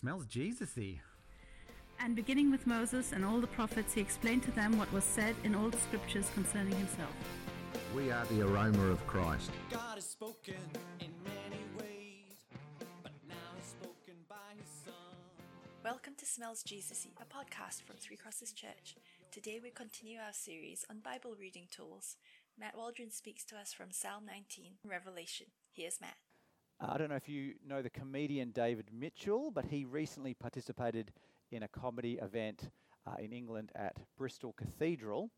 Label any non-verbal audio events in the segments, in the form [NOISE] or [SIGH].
Smells Jesus-y. And beginning with Moses and all the prophets, he explained to them what was said in all the scriptures concerning himself. We are the aroma of Christ. God has spoken in many ways, but now he's spoken by his son. Welcome to Smells Jesus-y, a podcast from Three Crosses Church. Today we continue our series on Bible reading tools. Matt Waldron speaks to us from Psalm 19, Revelation. Here's Matt. I don't know if you know the comedian David Mitchell, but he recently participated in a comedy event uh, in England at Bristol Cathedral.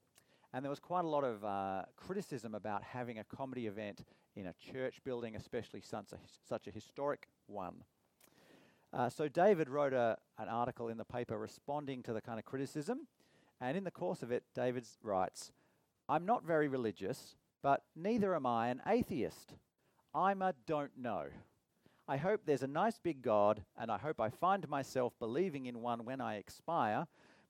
And there was quite a lot of uh, criticism about having a comedy event in a church building, especially such a, such a historic one. Uh, so David wrote a, an article in the paper responding to the kind of criticism. And in the course of it, David writes, I'm not very religious, but neither am I an atheist. I'm a don't know. I hope there's a nice big God, and I hope I find myself believing in one when I expire,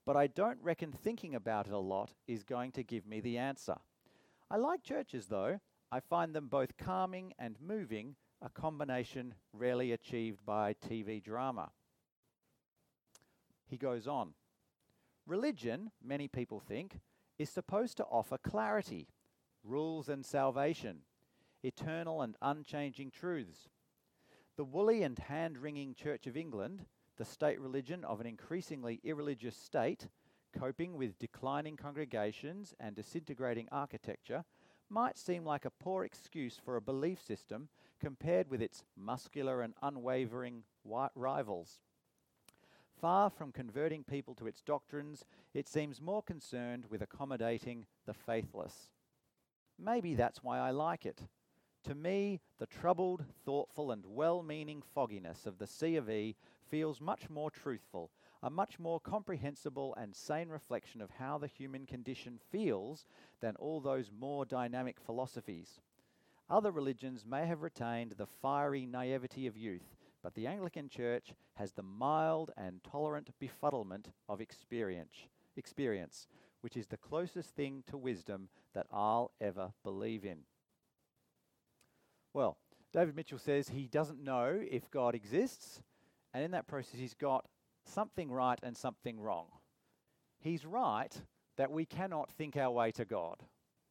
but I don't reckon thinking about it a lot is going to give me the answer. I like churches, though. I find them both calming and moving, a combination rarely achieved by TV drama. He goes on Religion, many people think, is supposed to offer clarity, rules, and salvation eternal and unchanging truths. The woolly and hand wringing Church of England, the state religion of an increasingly irreligious state, coping with declining congregations and disintegrating architecture, might seem like a poor excuse for a belief system compared with its muscular and unwavering rivals. Far from converting people to its doctrines, it seems more concerned with accommodating the faithless. Maybe that's why I like it. To me, the troubled, thoughtful, and well meaning fogginess of the C of E feels much more truthful, a much more comprehensible and sane reflection of how the human condition feels than all those more dynamic philosophies. Other religions may have retained the fiery naivety of youth, but the Anglican Church has the mild and tolerant befuddlement of experience, experience, which is the closest thing to wisdom that I'll ever believe in. Well, David Mitchell says he doesn't know if God exists, and in that process, he's got something right and something wrong. He's right that we cannot think our way to God,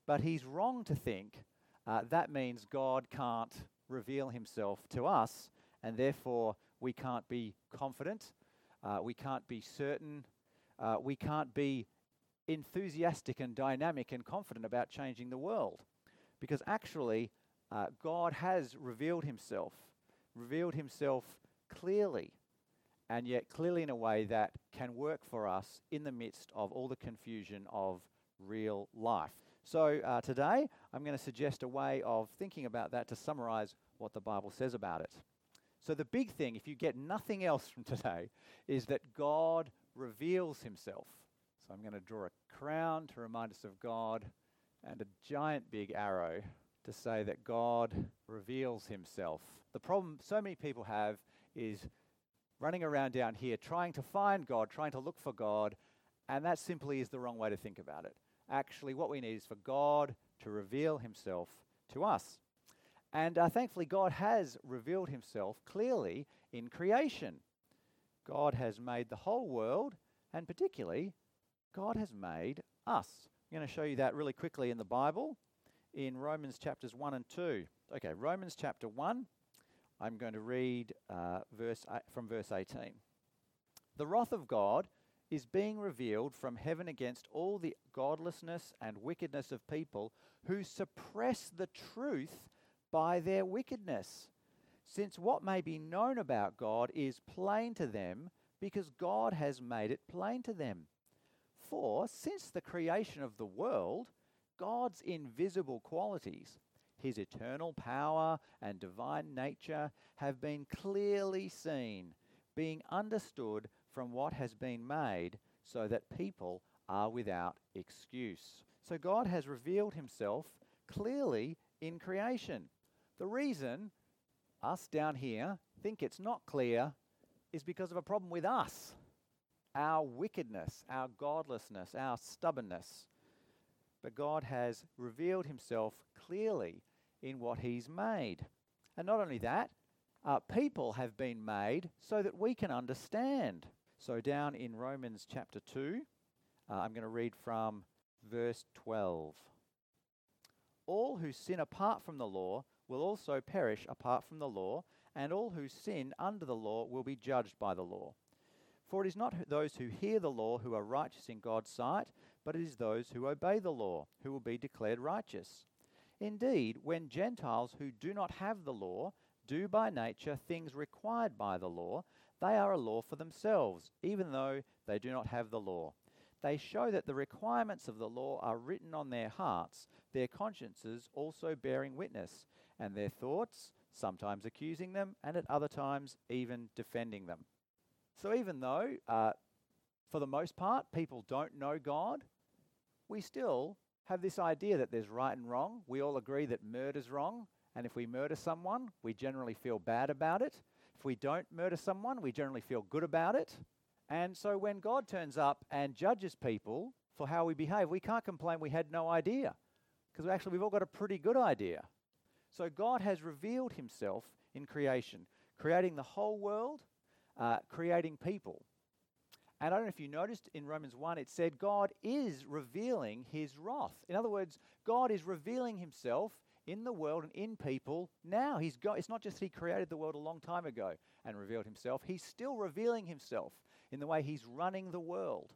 but he's wrong to think uh, that means God can't reveal himself to us, and therefore we can't be confident, uh, we can't be certain, uh, we can't be enthusiastic and dynamic and confident about changing the world. Because actually, uh, God has revealed himself, revealed himself clearly, and yet clearly in a way that can work for us in the midst of all the confusion of real life. So uh, today, I'm going to suggest a way of thinking about that to summarize what the Bible says about it. So, the big thing, if you get nothing else from today, is that God reveals himself. So, I'm going to draw a crown to remind us of God and a giant big arrow to say that God reveals himself. The problem so many people have is running around down here trying to find God, trying to look for God, and that simply is the wrong way to think about it. Actually, what we need is for God to reveal himself to us. And uh, thankfully, God has revealed himself clearly in creation. God has made the whole world, and particularly, God has made us. I'm going to show you that really quickly in the Bible in Romans chapters 1 and 2. Okay, Romans chapter 1, I'm going to read uh, verse, from verse 18. The wrath of God is being revealed from heaven against all the godlessness and wickedness of people who suppress the truth by their wickedness. Since what may be known about God is plain to them because God has made it plain to them. For since the creation of the world, God's invisible qualities, his eternal power and divine nature, have been clearly seen, being understood from what has been made, so that people are without excuse. So God has revealed himself clearly in creation. The reason us down here think it's not clear is because of a problem with us our wickedness, our godlessness, our stubbornness but God has revealed himself clearly in what he's made. And not only that, uh, people have been made so that we can understand. So, down in Romans chapter 2, uh, I'm going to read from verse 12. All who sin apart from the law will also perish apart from the law, and all who sin under the law will be judged by the law. For it is not those who hear the law who are righteous in God's sight, but it is those who obey the law who will be declared righteous. Indeed, when Gentiles who do not have the law do by nature things required by the law, they are a law for themselves, even though they do not have the law. They show that the requirements of the law are written on their hearts, their consciences also bearing witness, and their thoughts, sometimes accusing them, and at other times even defending them. So, even though, uh, for the most part, people don't know God, we still have this idea that there's right and wrong. We all agree that murder's wrong, and if we murder someone, we generally feel bad about it. If we don't murder someone, we generally feel good about it. And so when God turns up and judges people for how we behave, we can't complain we had no idea, because actually we've all got a pretty good idea. So God has revealed himself in creation, creating the whole world, uh, creating people. And I don't know if you noticed in Romans 1, it said God is revealing his wrath. In other words, God is revealing himself in the world and in people now. He's got, it's not just he created the world a long time ago and revealed himself, he's still revealing himself in the way he's running the world.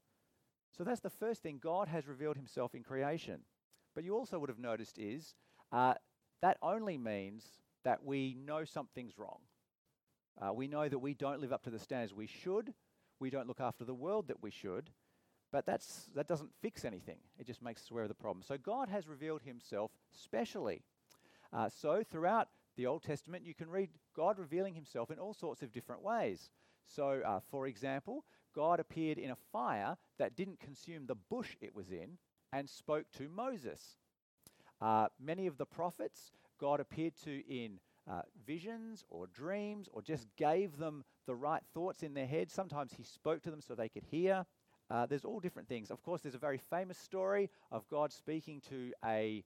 So that's the first thing God has revealed himself in creation. But you also would have noticed is uh, that only means that we know something's wrong. Uh, we know that we don't live up to the standards we should we don't look after the world that we should, but that's, that doesn't fix anything. It just makes us aware of the problem. So God has revealed himself specially. Uh, so throughout the Old Testament, you can read God revealing himself in all sorts of different ways. So, uh, for example, God appeared in a fire that didn't consume the bush it was in and spoke to Moses. Uh, many of the prophets, God appeared to in uh, visions or dreams or just gave them the right thoughts in their head. Sometimes he spoke to them so they could hear. Uh, there's all different things. Of course, there's a very famous story of God speaking to a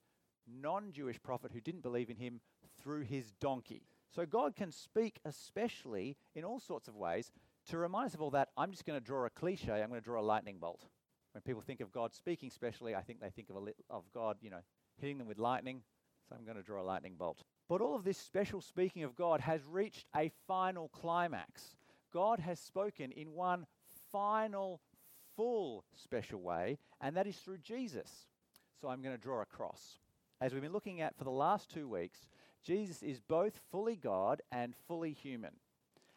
non Jewish prophet who didn't believe in him through his donkey. So God can speak, especially in all sorts of ways. To remind us of all that, I'm just going to draw a cliche. I'm going to draw a lightning bolt. When people think of God speaking specially, I think they think of, li- of God, you know, hitting them with lightning. So I'm going to draw a lightning bolt. But all of this special speaking of God has reached a final climax. God has spoken in one final, full, special way, and that is through Jesus. So I'm going to draw a cross. As we've been looking at for the last two weeks, Jesus is both fully God and fully human.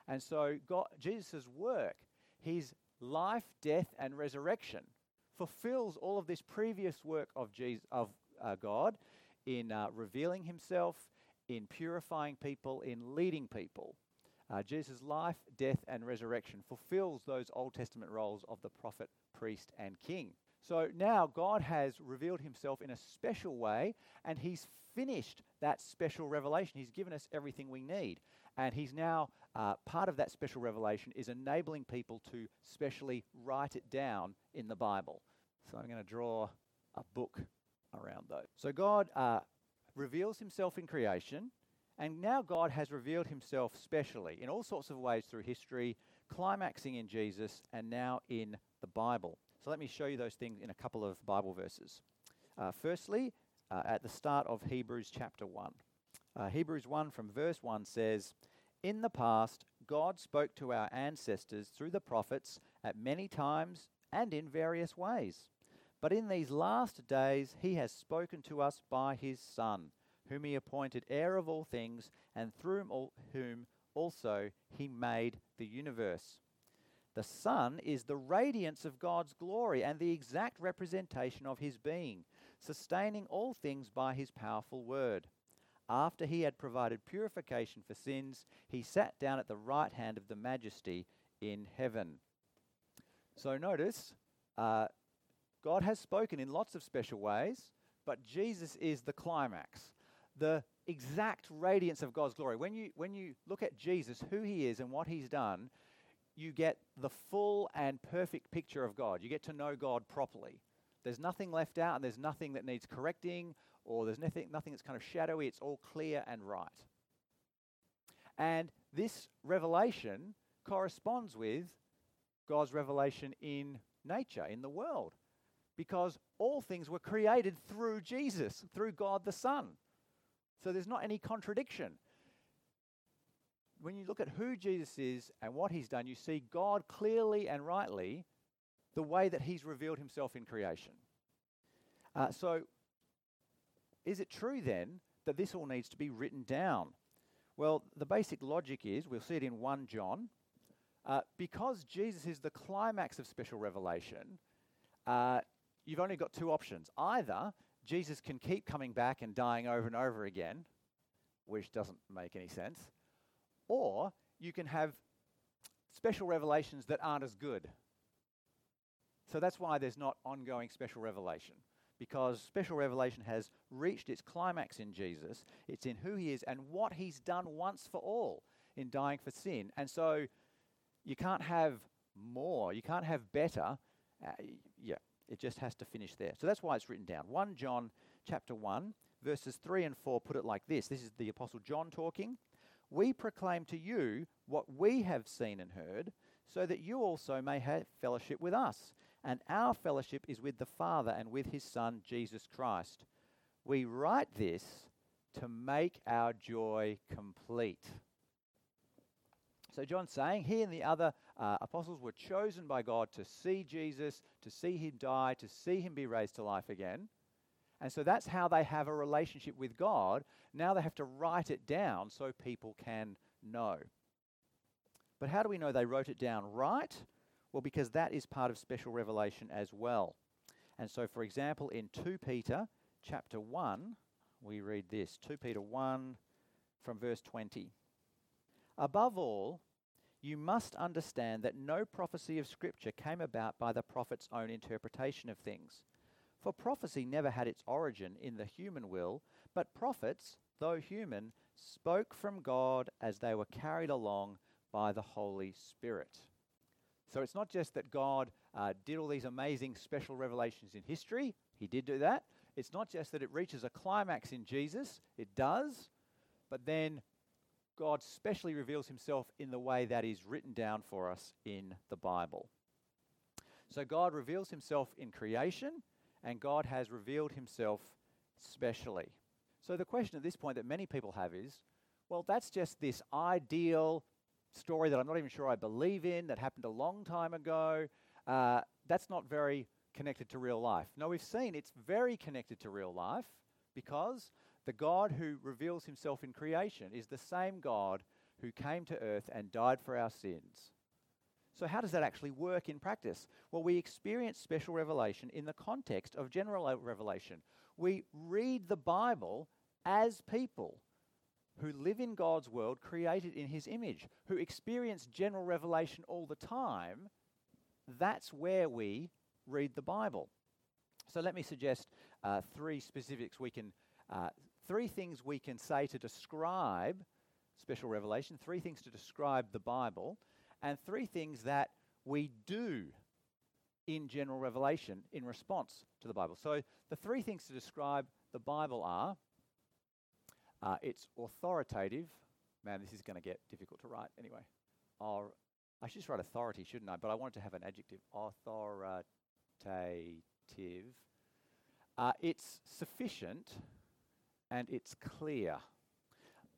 And so God, Jesus' work, his life, death, and resurrection, fulfills all of this previous work of, Jesus, of uh, God in uh, revealing himself, in purifying people, in leading people. Uh, Jesus' life, death, and resurrection fulfills those Old Testament roles of the prophet, priest, and king. So now God has revealed himself in a special way, and he's finished that special revelation. He's given us everything we need. And he's now, uh, part of that special revelation is enabling people to specially write it down in the Bible. So I'm going to draw a book around those. So God uh, reveals himself in creation, and now God has revealed himself specially in all sorts of ways through history, climaxing in Jesus and now in the Bible. So let me show you those things in a couple of Bible verses. Uh, firstly, uh, at the start of Hebrews chapter 1. Uh, Hebrews 1 from verse 1 says, In the past, God spoke to our ancestors through the prophets at many times and in various ways. But in these last days he has spoken to us by his Son, whom he appointed heir of all things, and through whom also he made the universe. The Son is the radiance of God's glory and the exact representation of his being, sustaining all things by his powerful word. After he had provided purification for sins, he sat down at the right hand of the majesty in heaven. So notice, uh, God has spoken in lots of special ways, but Jesus is the climax, the exact radiance of God's glory. When you, when you look at Jesus, who he is and what he's done, you get the full and perfect picture of God. You get to know God properly. There's nothing left out and there's nothing that needs correcting or there's nothing, nothing that's kind of shadowy. It's all clear and right. And this revelation corresponds with God's revelation in nature, in the world, because all things were created through Jesus, through God the Son. So there's not any contradiction. When you look at who Jesus is and what he's done, you see God clearly and rightly the way that he's revealed himself in creation. Uh, so, is it true then that this all needs to be written down? Well, the basic logic is we'll see it in 1 John. Uh, because Jesus is the climax of special revelation, uh, you've only got two options. Either Jesus can keep coming back and dying over and over again, which doesn't make any sense, or you can have special revelations that aren't as good. So that's why there's not ongoing special revelation because special revelation has reached its climax in Jesus. It's in who he is and what he's done once for all in dying for sin. And so you can't have more, you can't have better. Uh, yeah, it just has to finish there. So that's why it's written down. 1 John chapter 1, verses 3 and 4 put it like this. This is the Apostle John talking. We proclaim to you what we have seen and heard, so that you also may have fellowship with us and our fellowship is with the Father and with his Son, Jesus Christ. We write this to make our joy complete. So, John's saying he and the other uh, apostles were chosen by God to see Jesus, to see him die, to see him be raised to life again. And so that's how they have a relationship with God. Now they have to write it down so people can know. But how do we know they wrote it down right? Well, because that is part of special revelation as well. And so, for example, in 2 Peter chapter 1, we read this 2 Peter 1 from verse 20. Above all, you must understand that no prophecy of Scripture came about by the prophet's own interpretation of things. For prophecy never had its origin in the human will, but prophets, though human, spoke from God as they were carried along by the Holy Spirit. So it's not just that God uh, did all these amazing special revelations in history, He did do that. It's not just that it reaches a climax in Jesus, it does, but then God specially reveals Himself in the way that is written down for us in the Bible. So God reveals Himself in creation, and God has revealed Himself specially. So the question at this point that many people have is well, that's just this ideal story that I'm not even sure I believe in, that happened a long time ago. Uh, that's not very connected to real life. Now, we've seen it's very connected to real life because the God who reveals himself in creation is the same God who came to earth and died for our sins. So, how does that actually work in practice? Well, we experience special revelation in the context of general revelation. We read the Bible as people who live in God's world, created in His image, who experience general revelation all the time, that's where we read the Bible. So let me suggest uh, three specifics we can, uh, three things we can say to describe special revelation, three things to describe the Bible, and three things that we do in general revelation in response to the Bible. So the three things to describe the Bible are uh, it's authoritative. Man, this is going to get difficult to write anyway. Or I should just write authority, shouldn't I? But I wanted to have an adjective. Authoritative. Uh, it's sufficient and it's clear.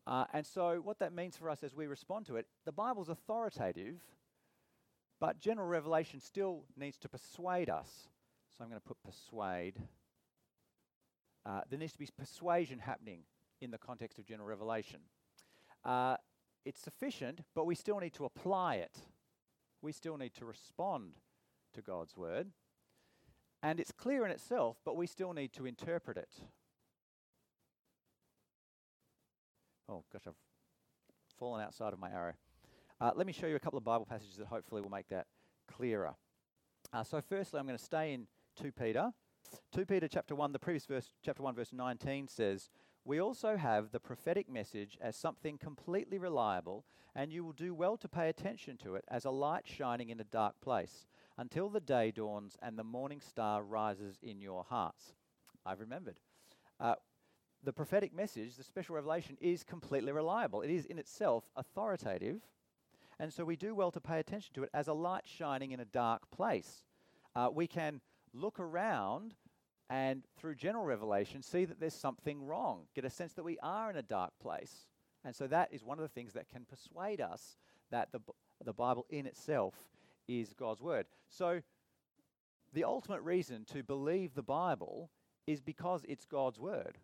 Uh, and so, what that means for us as we respond to it, the Bible's authoritative, but general revelation still needs to persuade us. So, I'm going to put persuade. Uh, there needs to be persuasion happening in the context of general revelation. Uh, it's sufficient, but we still need to apply it. We still need to respond to God's word. And it's clear in itself, but we still need to interpret it. Oh, gosh, I've fallen outside of my arrow. Uh, let me show you a couple of Bible passages that hopefully will make that clearer. Uh, so, firstly, I'm going to stay in 2 Peter. 2 Peter chapter 1, the previous verse, chapter 1, verse 19 says, we also have the prophetic message as something completely reliable, and you will do well to pay attention to it as a light shining in a dark place until the day dawns and the morning star rises in your hearts. I've remembered. Uh, the prophetic message, the special revelation, is completely reliable. It is in itself authoritative. And so we do well to pay attention to it as a light shining in a dark place. Uh, we can look around and through general revelation see that there's something wrong, get a sense that we are in a dark place. And so that is one of the things that can persuade us that the, the Bible in itself is God's Word. So the ultimate reason to believe the Bible is because it's God's Word.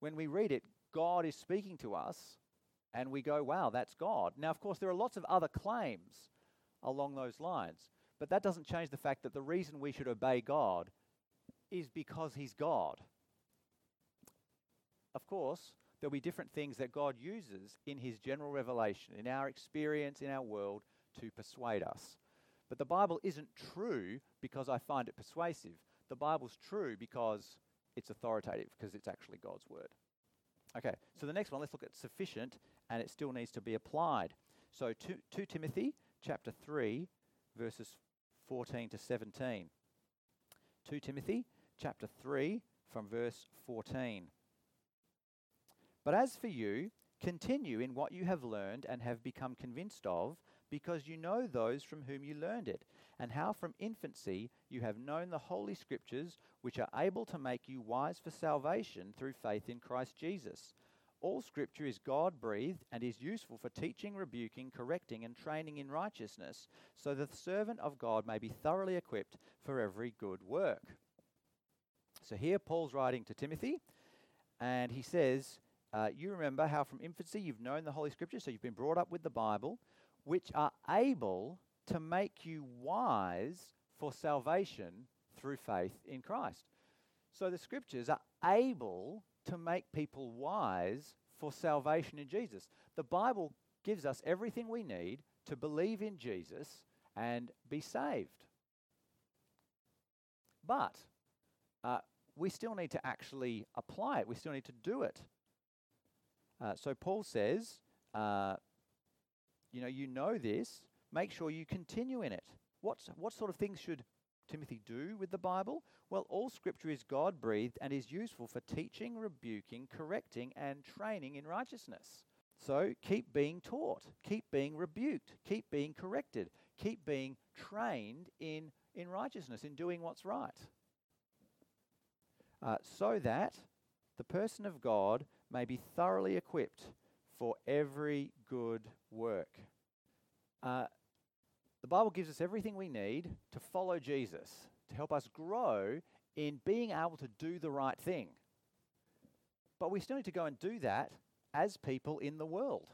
When we read it, God is speaking to us, and we go, wow, that's God. Now, of course, there are lots of other claims along those lines, but that doesn't change the fact that the reason we should obey God is because He's God. Of course, there'll be different things that God uses in His general revelation, in our experience, in our world, to persuade us. But the Bible isn't true because I find it persuasive. The Bible's true because it's authoritative, because it's actually God's word. Okay, so the next one, let's look at sufficient, and it still needs to be applied. So 2, 2 Timothy chapter 3, verses 14 to 17. 2 Timothy chapter 3, from verse 14. But as for you, continue in what you have learned and have become convinced of, because you know those from whom you learned it, and how from infancy you have known the Holy Scriptures, which are able to make you wise for salvation through faith in Christ Jesus. All Scripture is God breathed and is useful for teaching, rebuking, correcting, and training in righteousness, so that the servant of God may be thoroughly equipped for every good work. So here Paul's writing to Timothy, and he says, uh, You remember how from infancy you've known the Holy Scriptures, so you've been brought up with the Bible, which are able to make you wise for salvation through faith in Christ. So the Scriptures are able to make people wise for salvation in Jesus. The Bible gives us everything we need to believe in Jesus and be saved. But uh, we still need to actually apply it, we still need to do it. Uh, so Paul says, uh, you know, you know this, make sure you continue in it. What's, what sort of things should Timothy do with the Bible? Well, all scripture is God breathed and is useful for teaching, rebuking, correcting, and training in righteousness. So keep being taught, keep being rebuked, keep being corrected, keep being trained in, in righteousness, in doing what's right. Uh, so that the person of God may be thoroughly equipped for every good work. Uh, the Bible gives us everything we need to follow Jesus, to help us grow in being able to do the right thing. But we still need to go and do that as people in the world.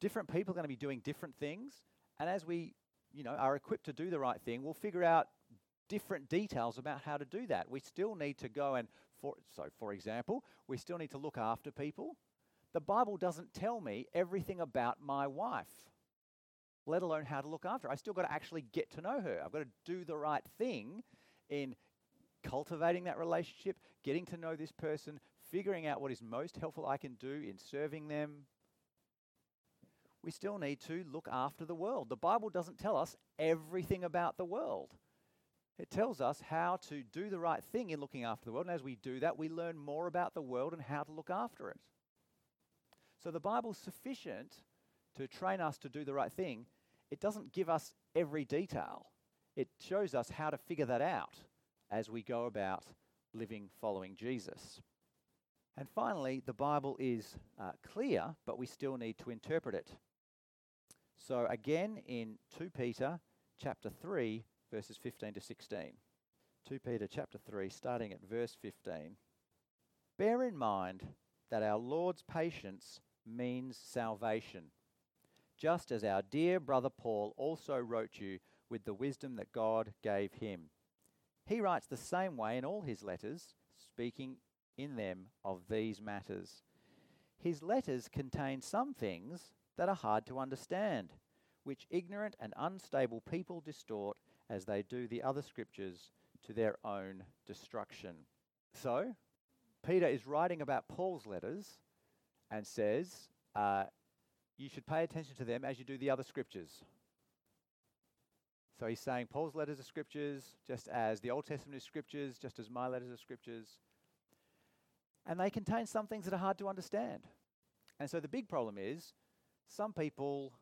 Different people are going to be doing different things, and as we, you know, are equipped to do the right thing, we'll figure out different details about how to do that. We still need to go and for so for example, we still need to look after people. The Bible doesn't tell me everything about my wife, let alone how to look after her. I've still got to actually get to know her. I've got to do the right thing in cultivating that relationship, getting to know this person, figuring out what is most helpful I can do in serving them. We still need to look after the world. The Bible doesn't tell us everything about the world. It tells us how to do the right thing in looking after the world. And as we do that, we learn more about the world and how to look after it. So the Bible's sufficient to train us to do the right thing. It doesn't give us every detail, it shows us how to figure that out as we go about living following Jesus. And finally, the Bible is uh, clear, but we still need to interpret it. So again, in 2 Peter chapter 3, verses 15 to 16. 2 Peter chapter 3, starting at verse 15. Bear in mind that our Lord's patience means salvation, just as our dear brother Paul also wrote you with the wisdom that God gave him. He writes the same way in all his letters, speaking in them of these matters. His letters contain some things that are hard to understand, which ignorant and unstable people distort as they do the other scriptures to their own destruction. So, Peter is writing about Paul's letters and says, uh, you should pay attention to them as you do the other scriptures. So he's saying Paul's letters are scriptures, just as the Old Testament is scriptures, just as my letters are scriptures. And they contain some things that are hard to understand. And so the big problem is some people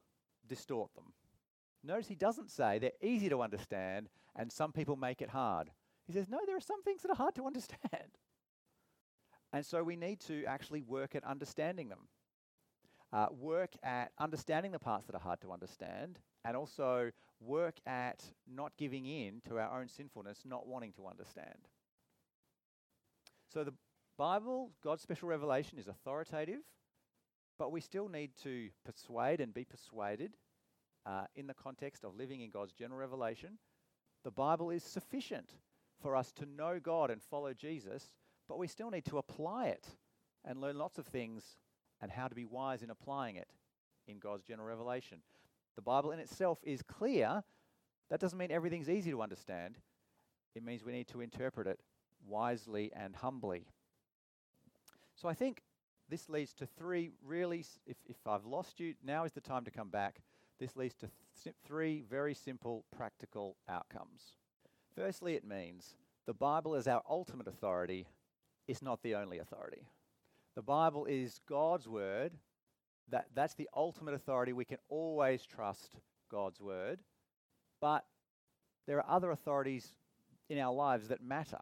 distort them. Notice he doesn't say they're easy to understand and some people make it hard. He says, no, there are some things that are hard to [LAUGHS] understand. And so we need to actually work at understanding them. Uh, work at understanding the parts that are hard to understand and also work at not giving in to our own sinfulness, not wanting to understand. So the Bible, God's special revelation, is authoritative, but we still need to persuade and be persuaded uh, in the context of living in God's general revelation. The Bible is sufficient for us to know God and follow Jesus, but we still need to apply it and learn lots of things and how to be wise in applying it in God's general revelation. The Bible in itself is clear. That doesn't mean everything's easy to understand. It means we need to interpret it wisely and humbly. So I think this leads to three really, if, if I've lost you, now is the time to come back. This leads to th- three very simple practical outcomes. Firstly, it means the Bible is our ultimate authority, it's not the only authority. The Bible is God's word. That, that's the ultimate authority. We can always trust God's word. But there are other authorities in our lives that matter,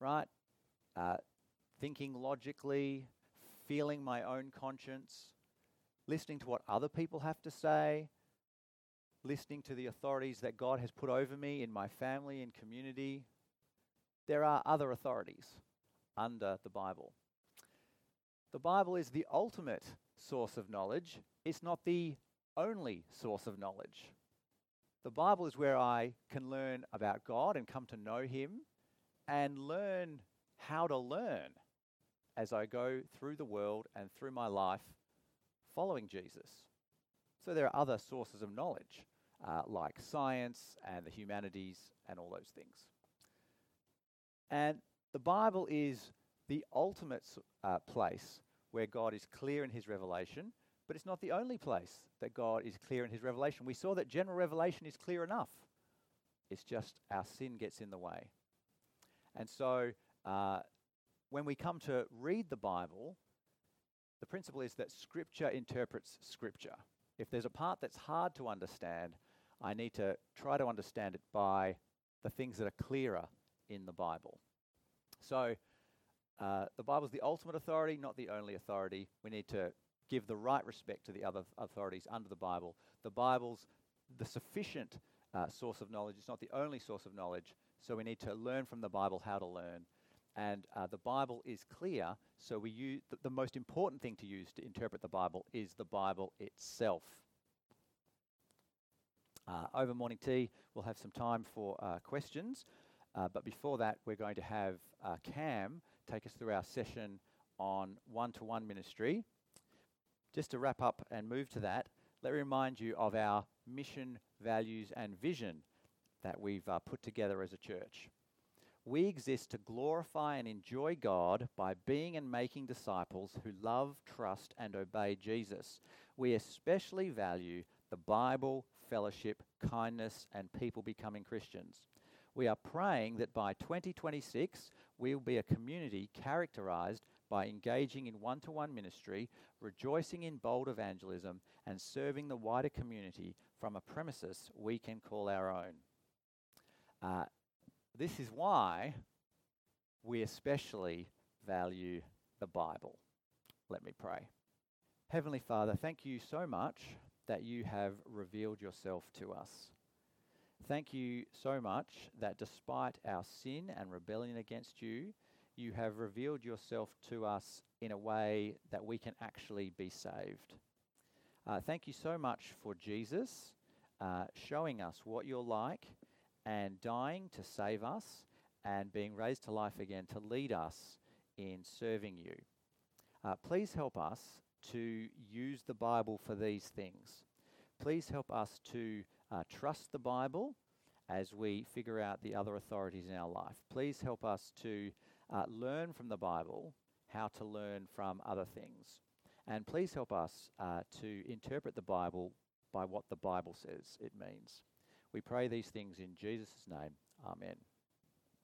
right? Uh, thinking logically, feeling my own conscience, listening to what other people have to say, listening to the authorities that God has put over me in my family and community. There are other authorities under the Bible. The Bible is the ultimate source of knowledge, it's not the only source of knowledge. The Bible is where I can learn about God and come to know Him and learn how to learn as I go through the world and through my life following Jesus. So there are other sources of knowledge, uh, like science and the humanities and all those things. And the Bible is the ultimate uh, place where God is clear in his revelation, but it's not the only place that God is clear in his revelation. We saw that general revelation is clear enough. It's just our sin gets in the way. And so uh, when we come to read the Bible, the principle is that Scripture interprets Scripture. If there's a part that's hard to understand, I need to try to understand it by the things that are clearer in the Bible. So, uh, the Bible is the ultimate authority, not the only authority. We need to give the right respect to the other authorities under the Bible. The Bible's the sufficient uh, source of knowledge. It's not the only source of knowledge. So we need to learn from the Bible how to learn. And uh, the Bible is clear. So we use th- the most important thing to use to interpret the Bible is the Bible itself. Uh, over morning tea, we'll have some time for uh, questions. Uh, but before that, we're going to have uh, Cam take us through our session on one to one ministry. Just to wrap up and move to that, let me remind you of our mission, values, and vision that we've uh, put together as a church. We exist to glorify and enjoy God by being and making disciples who love, trust, and obey Jesus. We especially value the Bible, fellowship, kindness, and people becoming Christians. We are praying that by 2026, we will be a community characterized by engaging in one to one ministry, rejoicing in bold evangelism, and serving the wider community from a premises we can call our own. Uh, this is why we especially value the Bible. Let me pray. Heavenly Father, thank you so much that you have revealed yourself to us. Thank you so much that despite our sin and rebellion against you, you have revealed yourself to us in a way that we can actually be saved. Uh, thank you so much for Jesus uh, showing us what you're like and dying to save us and being raised to life again to lead us in serving you. Uh, please help us to use the Bible for these things. Please help us to uh, trust the Bible as we figure out the other authorities in our life. Please help us to uh, learn from the Bible how to learn from other things. And please help us uh, to interpret the Bible by what the Bible says it means. We pray these things in Jesus' name. Amen.